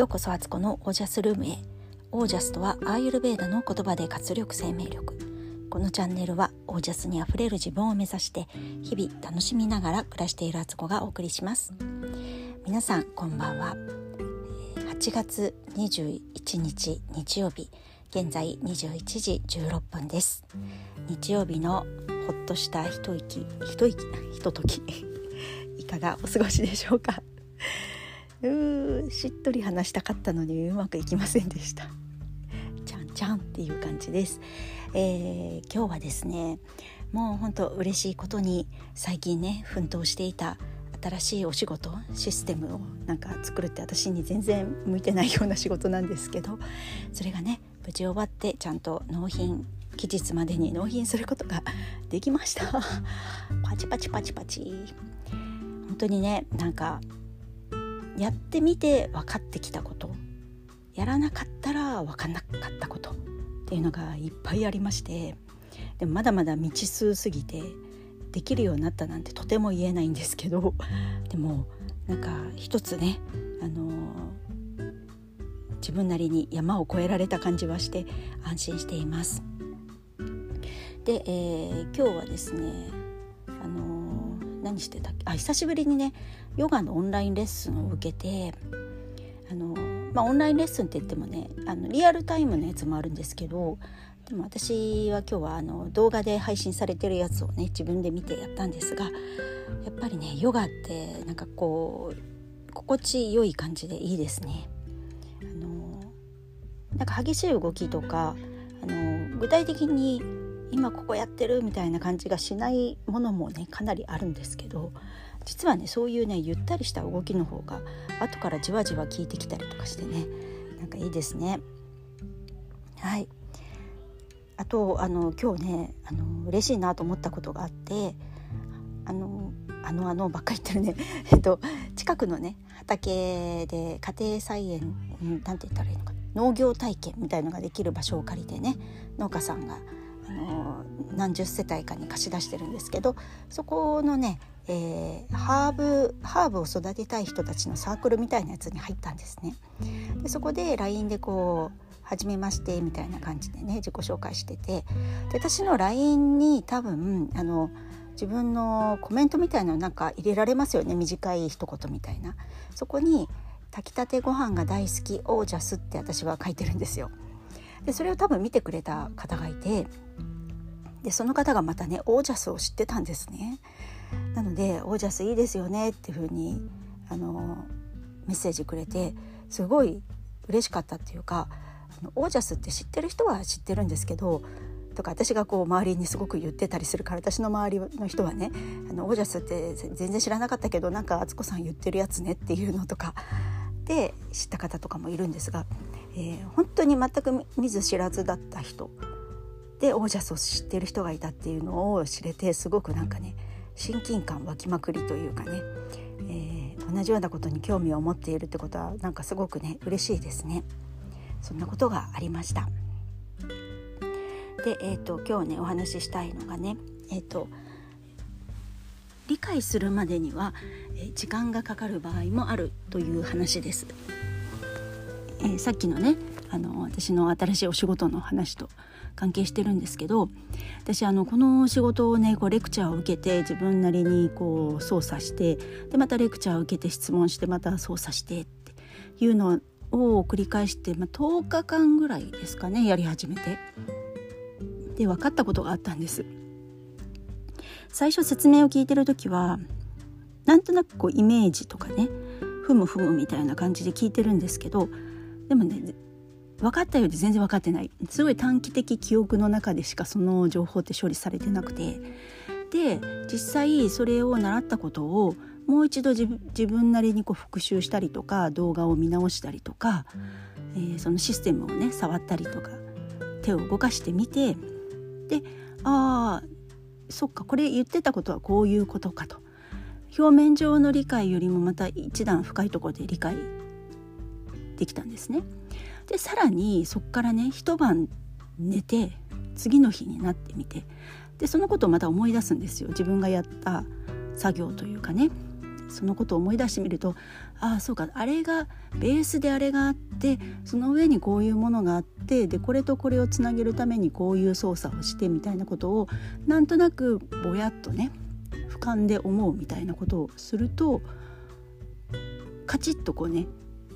ようこそアツコのオージャスルームへ。オージャスとはアーユルベーダの言葉で活力生命力。このチャンネルはオージャスにあふれる自分を目指して日々楽しみながら暮らしているアツコがお送りします。皆さんこんばんは。8月21日日曜日。現在21時16分です。日曜日のほっとした一息一息ひとときいかがお過ごしでしょうか？うーしっとり話したかったのにうまくいきませんでした。ちゃんちゃんっていう感じです、えー、今日はですねもう本当嬉しいことに最近ね奮闘していた新しいお仕事システムをなんか作るって私に全然向いてないような仕事なんですけどそれがね無事終わってちゃんと納品期日までに納品することができました。パチパチパチパチ。本当にねなんかやってみて分かってきたこと。やらなかったら分かんなかったこと。っていうのがいっぱいありまして。でもまだまだ未知数すぎてできるようになったなんてとても言えないんですけど。でもなんか一つねあの自分なりに山を越えられた感じはして安心しています。で、えー、今日はですねあの何してたっけ？あ久しぶりにねヨガのオンラインレッスンを受けてあの、まあ、オンラインレッスンって言ってもねあのリアルタイムのやつもあるんですけどでも私は今日はあの動画で配信されてるやつをね自分で見てやったんですがやっぱりねヨガってなんかこう心地よい感じでいいですね。あのなんか激しい動きとかあの具体的に今ここやってるみたいな感じがしないものもねかなりあるんですけど実はねそういうねゆったりした動きの方が後からじわじわ効いてきたりとかしてねなんかいいですね。はいあとあの今日ねあの嬉しいなと思ったことがあってあのあのあのばっかり言ってるね えっと近くのね畑で家庭菜園なんて言ったらいいのか農業体験みたいのができる場所を借りてね農家さんがの何十世帯かに貸し出してるんですけどそこのね、えー、ハーブハーブを育てたい人たちのサークルみたいなやつに入ったんですね。でそこで LINE でこう「はじめまして」みたいな感じでね自己紹介しててで私の LINE に多分あの自分のコメントみたいなのなんか入れられますよね短い一言みたいな。そこに炊きたてご飯が大好きオージャスって私は書いてるんですよ。でそれを多分見てくれた方がいてでその方がまたねオージャスを知ってたんですね。なので「オージャスいいですよね」っていうふうにあのメッセージくれてすごい嬉しかったっていうかあのオージャスって知ってる人は知ってるんですけどとか私がこう周りにすごく言ってたりするから私の周りの人はね「あのオージャスって全然知らなかったけどなんか敦子さん言ってるやつね」っていうのとかで知った方とかもいるんですが、えー、本当に全く見ず知らずだった人でオージャスを知ってる人がいたっていうのを知れてすごくなんかね親近感湧きまくりというかね、えー、同じようなことに興味を持っているってことはなんかすごくね嬉しいですね。そんなことがありました。で、えーと、今日ねお話ししたいのがね、えーと、理解するまでには、えー、時間がかかる場合もあるという話です。えー、さっきのねあの私の新しいお仕事の話と関係してるんですけど私あのこの仕事をねこうレクチャーを受けて自分なりにこう操作してでまたレクチャーを受けて質問してまた操作してっていうのを繰り返して、まあ、10日間ぐらいですかねやり始めて。で分かったことがあったんです。最初説明を聞いてる時はなんとなくこうイメージとかねふむふむみたいな感じで聞いてるんですけどでもね分かったようで全然分かってない。すごい短期的記憶の中でしかその情報って処理されてなくて。で実際それを習ったことをもう一度自分なりにこう復習したりとか動画を見直したりとか、えー、そのシステムをね触ったりとか手を動かしてみてでああそっかこれ言ってたことはこういうことかと。表面上の理解よりもまた一段深いところで理解できたんですね。でさらにそこからね一晩寝て次の日になってみてでそのことをまた思い出すんですよ。自分がやった作業というかね。そのことを思い出してみるとああそうかあれがベースであれがあってその上にこういうものがあってでこれとこれをつなげるためにこういう操作をしてみたいなことをなんとなくぼやっとね俯瞰で思うみたいなことをするとカチッとこうね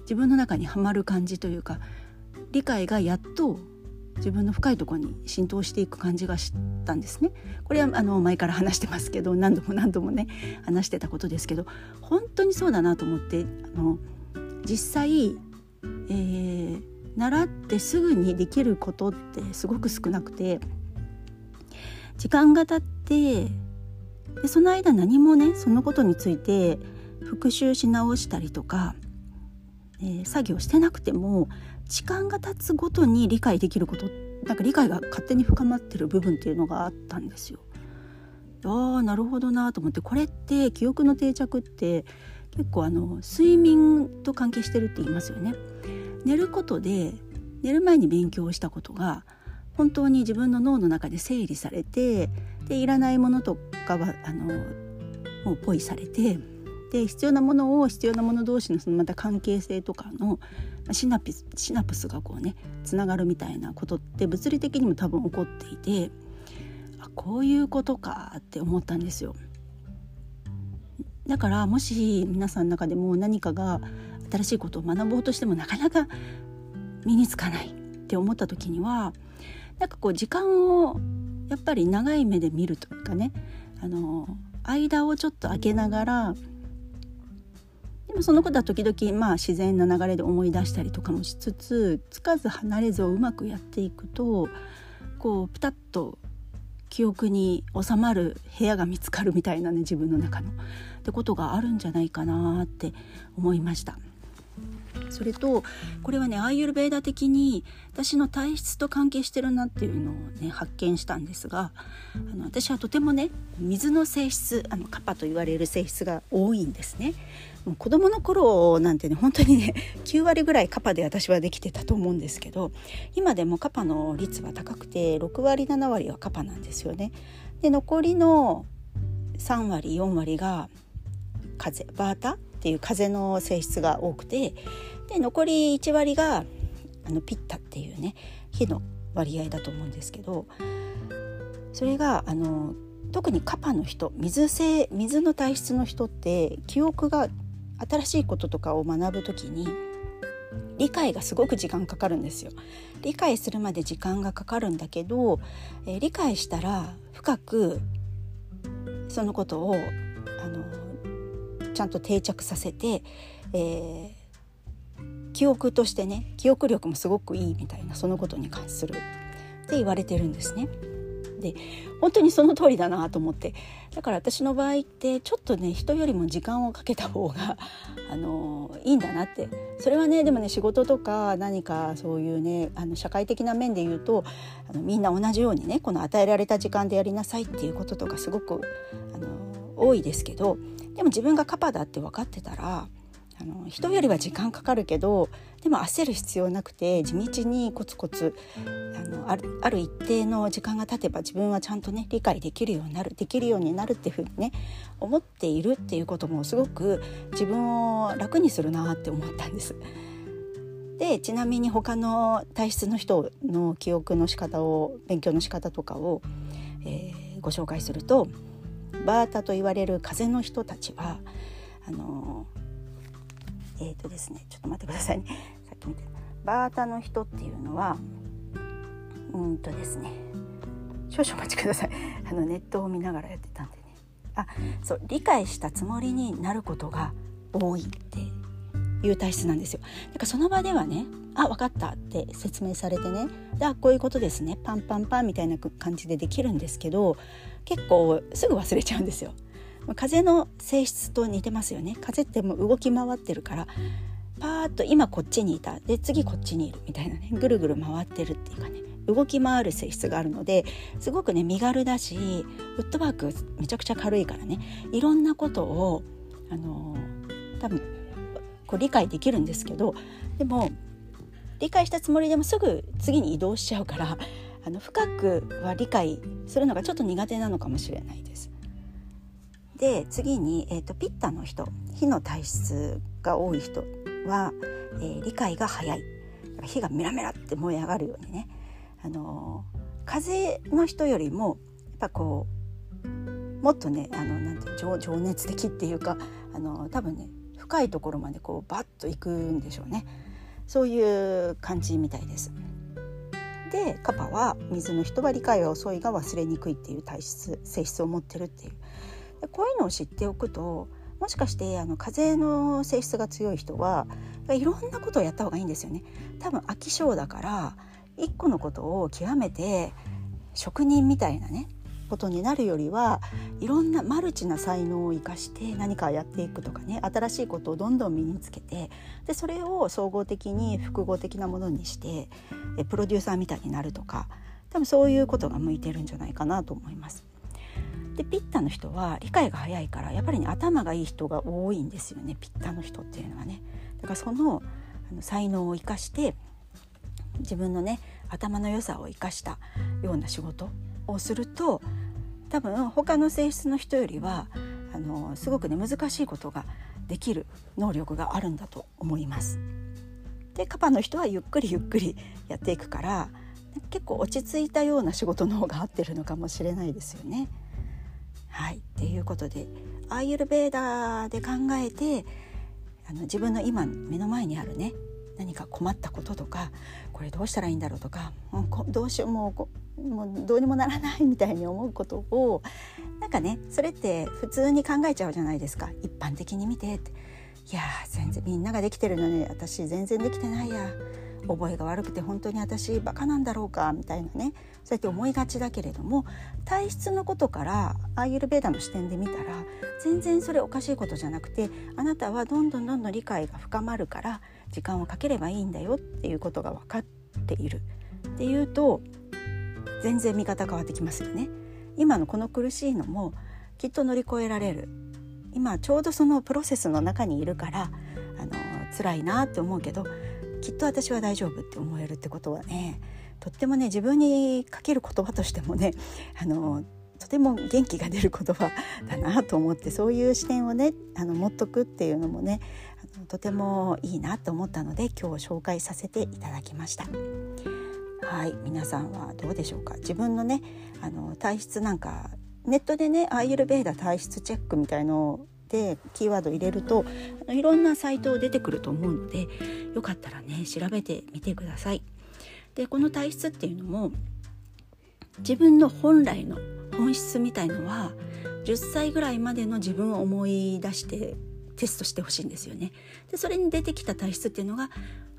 自分の中にはまる感じというか理解がやっと自分の深いところに浸透していく感じがしたんですね。これはあの前から話してますけど 何度も何度もね話してたことですけど本当にそうだなと思ってあの実際、えー、習ってすぐにできることってすごく少なくて時間が経ってでその間何もねそのことについて復習し直したりとか、えー、作業してなくても時間が経つごとに理解できることなんか理解が勝手に深まってる部分っていうのがあったんですよ。ああなるほどなと思ってこれって記憶の定着って結構あの睡眠と関係してるって言いますよね。寝ることで寝る前に勉強したことが本当に自分の脳の中で整理されてでいらないものとかはあのもうポイされてで必要なものを必要なもの同士のそのまた関係性とかのシナピスシナプスがこうねつながるみたいなことって物理的にも多分起こっていてあこういうことかって思ったんですよ。だからもし皆さんの中でも何かが新しいことを学ぼうとしてもなかなか身につかないって思った時にはなんかこう時間をやっぱり長い目で見るというかねあの間をちょっと空けながらもそのことは時々まあ自然な流れで思い出したりとかもしつつつかず離れずをうまくやっていくとこうピタッと記憶に収まる部屋が見つかるみたいなね自分の中のってことがあるんじゃないかなって思いました。それとこれはねアーユルベーダ的に私の体質と関係してるなっていうのをね発見したんですがあの私はとてもね水の性質あのカパと言われる性質が多いんですね。もう子供の頃なんてね本当にね 9割ぐらいカパで私はできてたと思うんですけど今でもカパの率は高くて6割7割はカパなんですよね。で残りの3割4割が風バータっていう風の性質が多くてで残り1割があのピッタっていうね火の割合だと思うんですけどそれがあの特にカパの人水性水の体質の人って記憶が新しいこととかを学ぶ時に理解がすごく時間かかるんですよ。理解するまで時間がかかるんだけど、え、理解したら深くそのことをあのちゃんと定着させて、えー、記憶としてね記憶力もすごくいいみたいなそのことに関するって言われてるんですね。で本当にその通りだなと思ってだから私の場合ってちょっとね人よりも時間をかけた方が あのいいんだなってそれはねでもね仕事とか何かそういうねあの社会的な面で言うとあのみんな同じようにねこの与えられた時間でやりなさいっていうこととかすごくあの多いですけどでも自分がカパだって分かってたらあの人よりは時間かかるけどでも焦る必要なくて地道にコツコツあのあるある一定の時間が経てば自分はちゃんとね理解できるようになるできるようになるっていうふうにね思っているっていうこともすごく自分を楽にするなって思ったんです。でちなみに他の体質の人の記憶の仕方を勉強の仕方とかを、えー、ご紹介するとバータと言われる風の人たちはえっ、ー、とですねちょっと待ってくださいね。さっき見て。バータの人っていうのはうんとですね少々お待ちください。あのネットを見ながらやってたんでね。あそう理解したつもりになることが多いっていう体質なんですよ。だからその場ではねあ分かったって説明されてね。あこういうことですね。パンパンパンみたいな感じでできるんですけど結構すぐ忘れちゃうんですよ。風の性質と似てますよね。風ってもう動き回ってるからパーッと今こっちにいた。で次こっちにいるみたいなね。ぐるぐる回ってるっていうかね。動き回る性質があるのですごくね身軽だしフットワークめちゃくちゃ軽いからね。いろんなことをあの多分こう理解できるんですけどでも理解したつもりでもすぐ次に移動しちゃうからあの深くは理解するのがちょっと苦手なのかもしれないです。で次に、えーと、ピッタの人火の体質が多い人は、えー、理解が早い。火がメラメラって燃え上がるようにね、あのー、風の人よりもやっぱこうもっとねあのなんて情情熱的っていうか、あのー、多分ね深いところまでこうバッといくんでしょうね。そういう感じみたいです。でカパは水の人は理解が遅いが忘れにくいっていう体質性質を持ってるっていう。でこういうのを知っておくともしかしてあの風の性質が強い人はいろんなことをやった方がいいんですよね。多分飽き性だから一個のことを極めて職人みたいなねことになるよりはいろんなマルチな才能を生かして何かやっていくとかね新しいことをどんどん身につけてでそれを総合的に複合的なものにしてプロデューサーみたいになるとか多分そういうことが向いてるんじゃないかなと思います。でピッタの人は理解が早いからやっぱりね頭がいい人が多いんですよねピッタの人っていうのはね。だからそのあの才能を生かして自分のね頭の良さを生かしたような仕事をすると多分他の性質の人よりはあのすごくね難しいことができる能力があるんだと思います。でカパの人はゆっくりゆっくりやっていくから結構落ち着いたような仕事の方が合ってるのかもしれないですよね。はいっていうことでアーユルベーダーで考えてあの自分の今目の前にあるね何か困ったこととかこれどうしたらいいんだろうとかもうどうしようもうもうどうにもならないみたいに思うことをなんかねそれって普通に考えちゃうじゃないですか。一般的に見てって。いや全然みんなができてるのに私全然できてないや。覚えが悪くて本当に私バカなんだろうかみたいなね。そうやって思いがちだけれども体質のことからアーユルベーダの視点で見たら全然それおかしいことじゃなくてあなたはどんどんどんどん理解が深まるから時間をかければいいんだよっていうことが分かっている。っていうと全然見方変わってきますよね。今のこの苦しいのもきっと乗り越えられる。今ちょうどそのプロセスの中にいるからあの辛いなって思うけどきっと私は大丈夫って思えるってことはねとってもね自分にかける言葉としてもね あのとても元気が出る言葉だなと思ってそういう視点をねあの持っとくっていうのもねあのとてもいいなと思ったので今日紹介させていただきました。はい皆さんはどうでしょうか？自分のねあの体質なんかネットでねアーユルベーダ体質チェックみたいのをでキーワード入れるといろんなサイト出てくると思うのでよかったらね調べてみてください。でこの体質っていうのも自分の本来の本質みたいのは10歳ぐらいまでの自分を思い出してテストしてほしいんですよね。でそれに出てきた体質っていうのが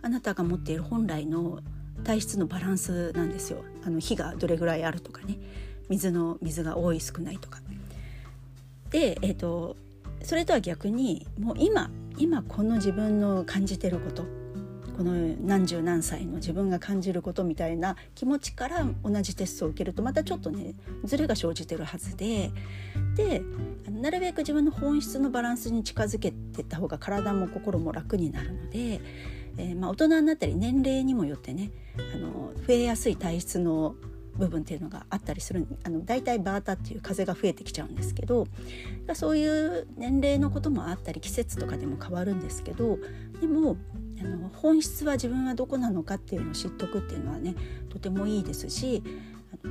あなたが持っている本来の体質のバランスなんですよ。あの火がどれぐらいあるとかね水の水が多い少ないとか。で、えーとそれとは逆にもう今今この自分の感じてることこの何十何歳の自分が感じることみたいな気持ちから同じテストを受けるとまたちょっとねズレが生じてるはずででなるべく自分の本質のバランスに近づけてった方が体も心も楽になるので、えー、まあ、大人になったり年齢にもよってねあの増えやすい体質の部分っていうのがあったりするあの大体バータっていう風が増えてきちゃうんですけどそういう年齢のこともあったり季節とかでも変わるんですけどでもあの本質は自分はどこなのかっていうのを知っとくっていうのはねとてもいいですし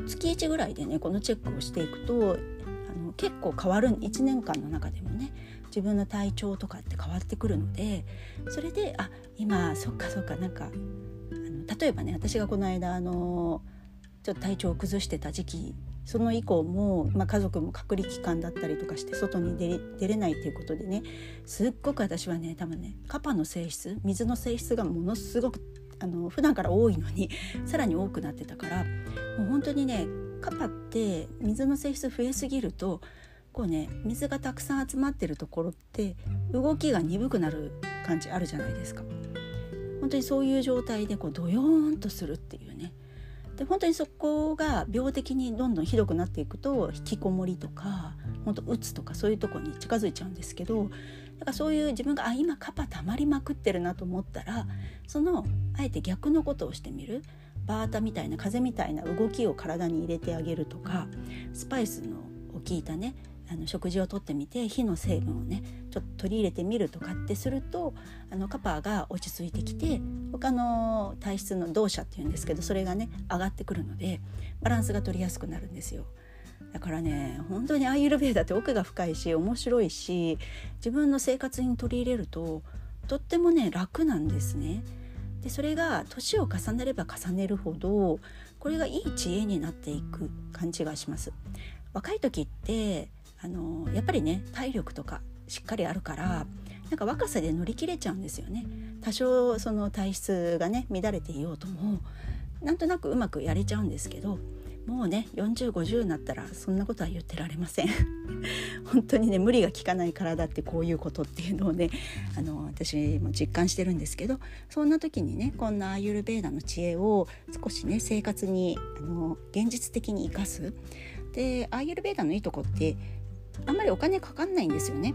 月1ぐらいでねこのチェックをしていくとあの結構変わる1年間の中でもね自分の体調とかって変わってくるのでそれであ今そっかそっかなんかあの例えばね私がこの間あのちょっと体調を崩してた時期その以降も、まあ、家族も隔離期間だったりとかして外に出出れないっていうことでねすっごく私はね多分ねカパの性質水の性質がものすごくあの普段から多いのに さらに多くなってたからもう本当にねカパって水の性質増えすぎるとこうね水がたくさん集まってるところって動きが鈍くなる感じあるじゃないですか。本当にそういう状態でこうドヨーンとするっていうで本当にそこが病的にどんどんひどくなっていくと引きこもりとか本当うつとかそういうとこに近づいちゃうんですけどだからそういう自分があ今カパ溜まりまくってるなと思ったらそのあえて逆のことをしてみる。バータみたいな風みたいな動きを体に入れてあげるとかスパイスの効いたねあの食事をとってみて火の成分をねちょっと取り入れてみるとかってするとあのカパーが落ち着いてきて他の体質の動作っていうんですけどそれがね上がってくるのでバランスが取りやすくなるんですよ。だからね本当にアーユルベーダって奥が深いし面白いし自分の生活に取り入れるととってもね楽なんですね。でそれが年を重ねれば重ねるほどこれがいい知恵になっていく感じがします。若い時ってあのやっぱりね体力とかしっかりあるからなんか若さで乗り切れちゃうんですよね。多少その体質がね乱れていようともなんとなくうまくやれちゃうんですけどもうね4050になったらそんなことは言ってられません。本当にね無理が効かない体ってこういうことっていうのをねあの私も実感してるんですけどそんな時にねこんなアーユルベーダの知恵を少しね生活にあの現実的に生かす。でアーユルベーダのいいとこってあんまりお金かかんないんですよね。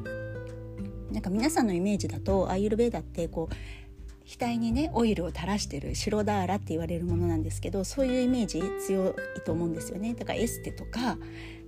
なんか皆さんのイメージだとアーユルベーダってこう額にねオイルを垂らしてる白ダーラって言われるものなんですけどそういうイメージ強いと思うんですよね。だからエステとか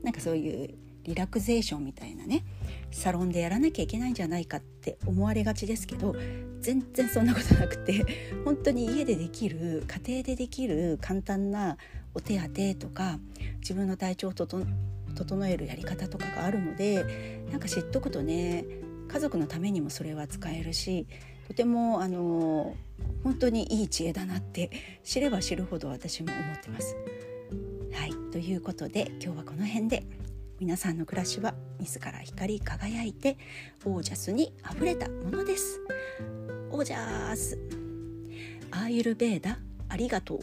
なんかそういうリラクゼーションみたいなねサロンでやらなきゃいけないんじゃないかって思われがちですけど全然そんなことなくて本当に家でできる家庭でできる簡単なお手当とか自分の体調を整整えるやり方とかがあるのでなんか知っとくとね家族のためにもそれは使えるしとてもあの本当にいい知恵だなって知れば知るほど私も思ってます。はいということで今日はこの辺で皆さんの暮らしは自ら光り輝いてオージャスにあふれたものです。オージャースアーユルベーダありがとう。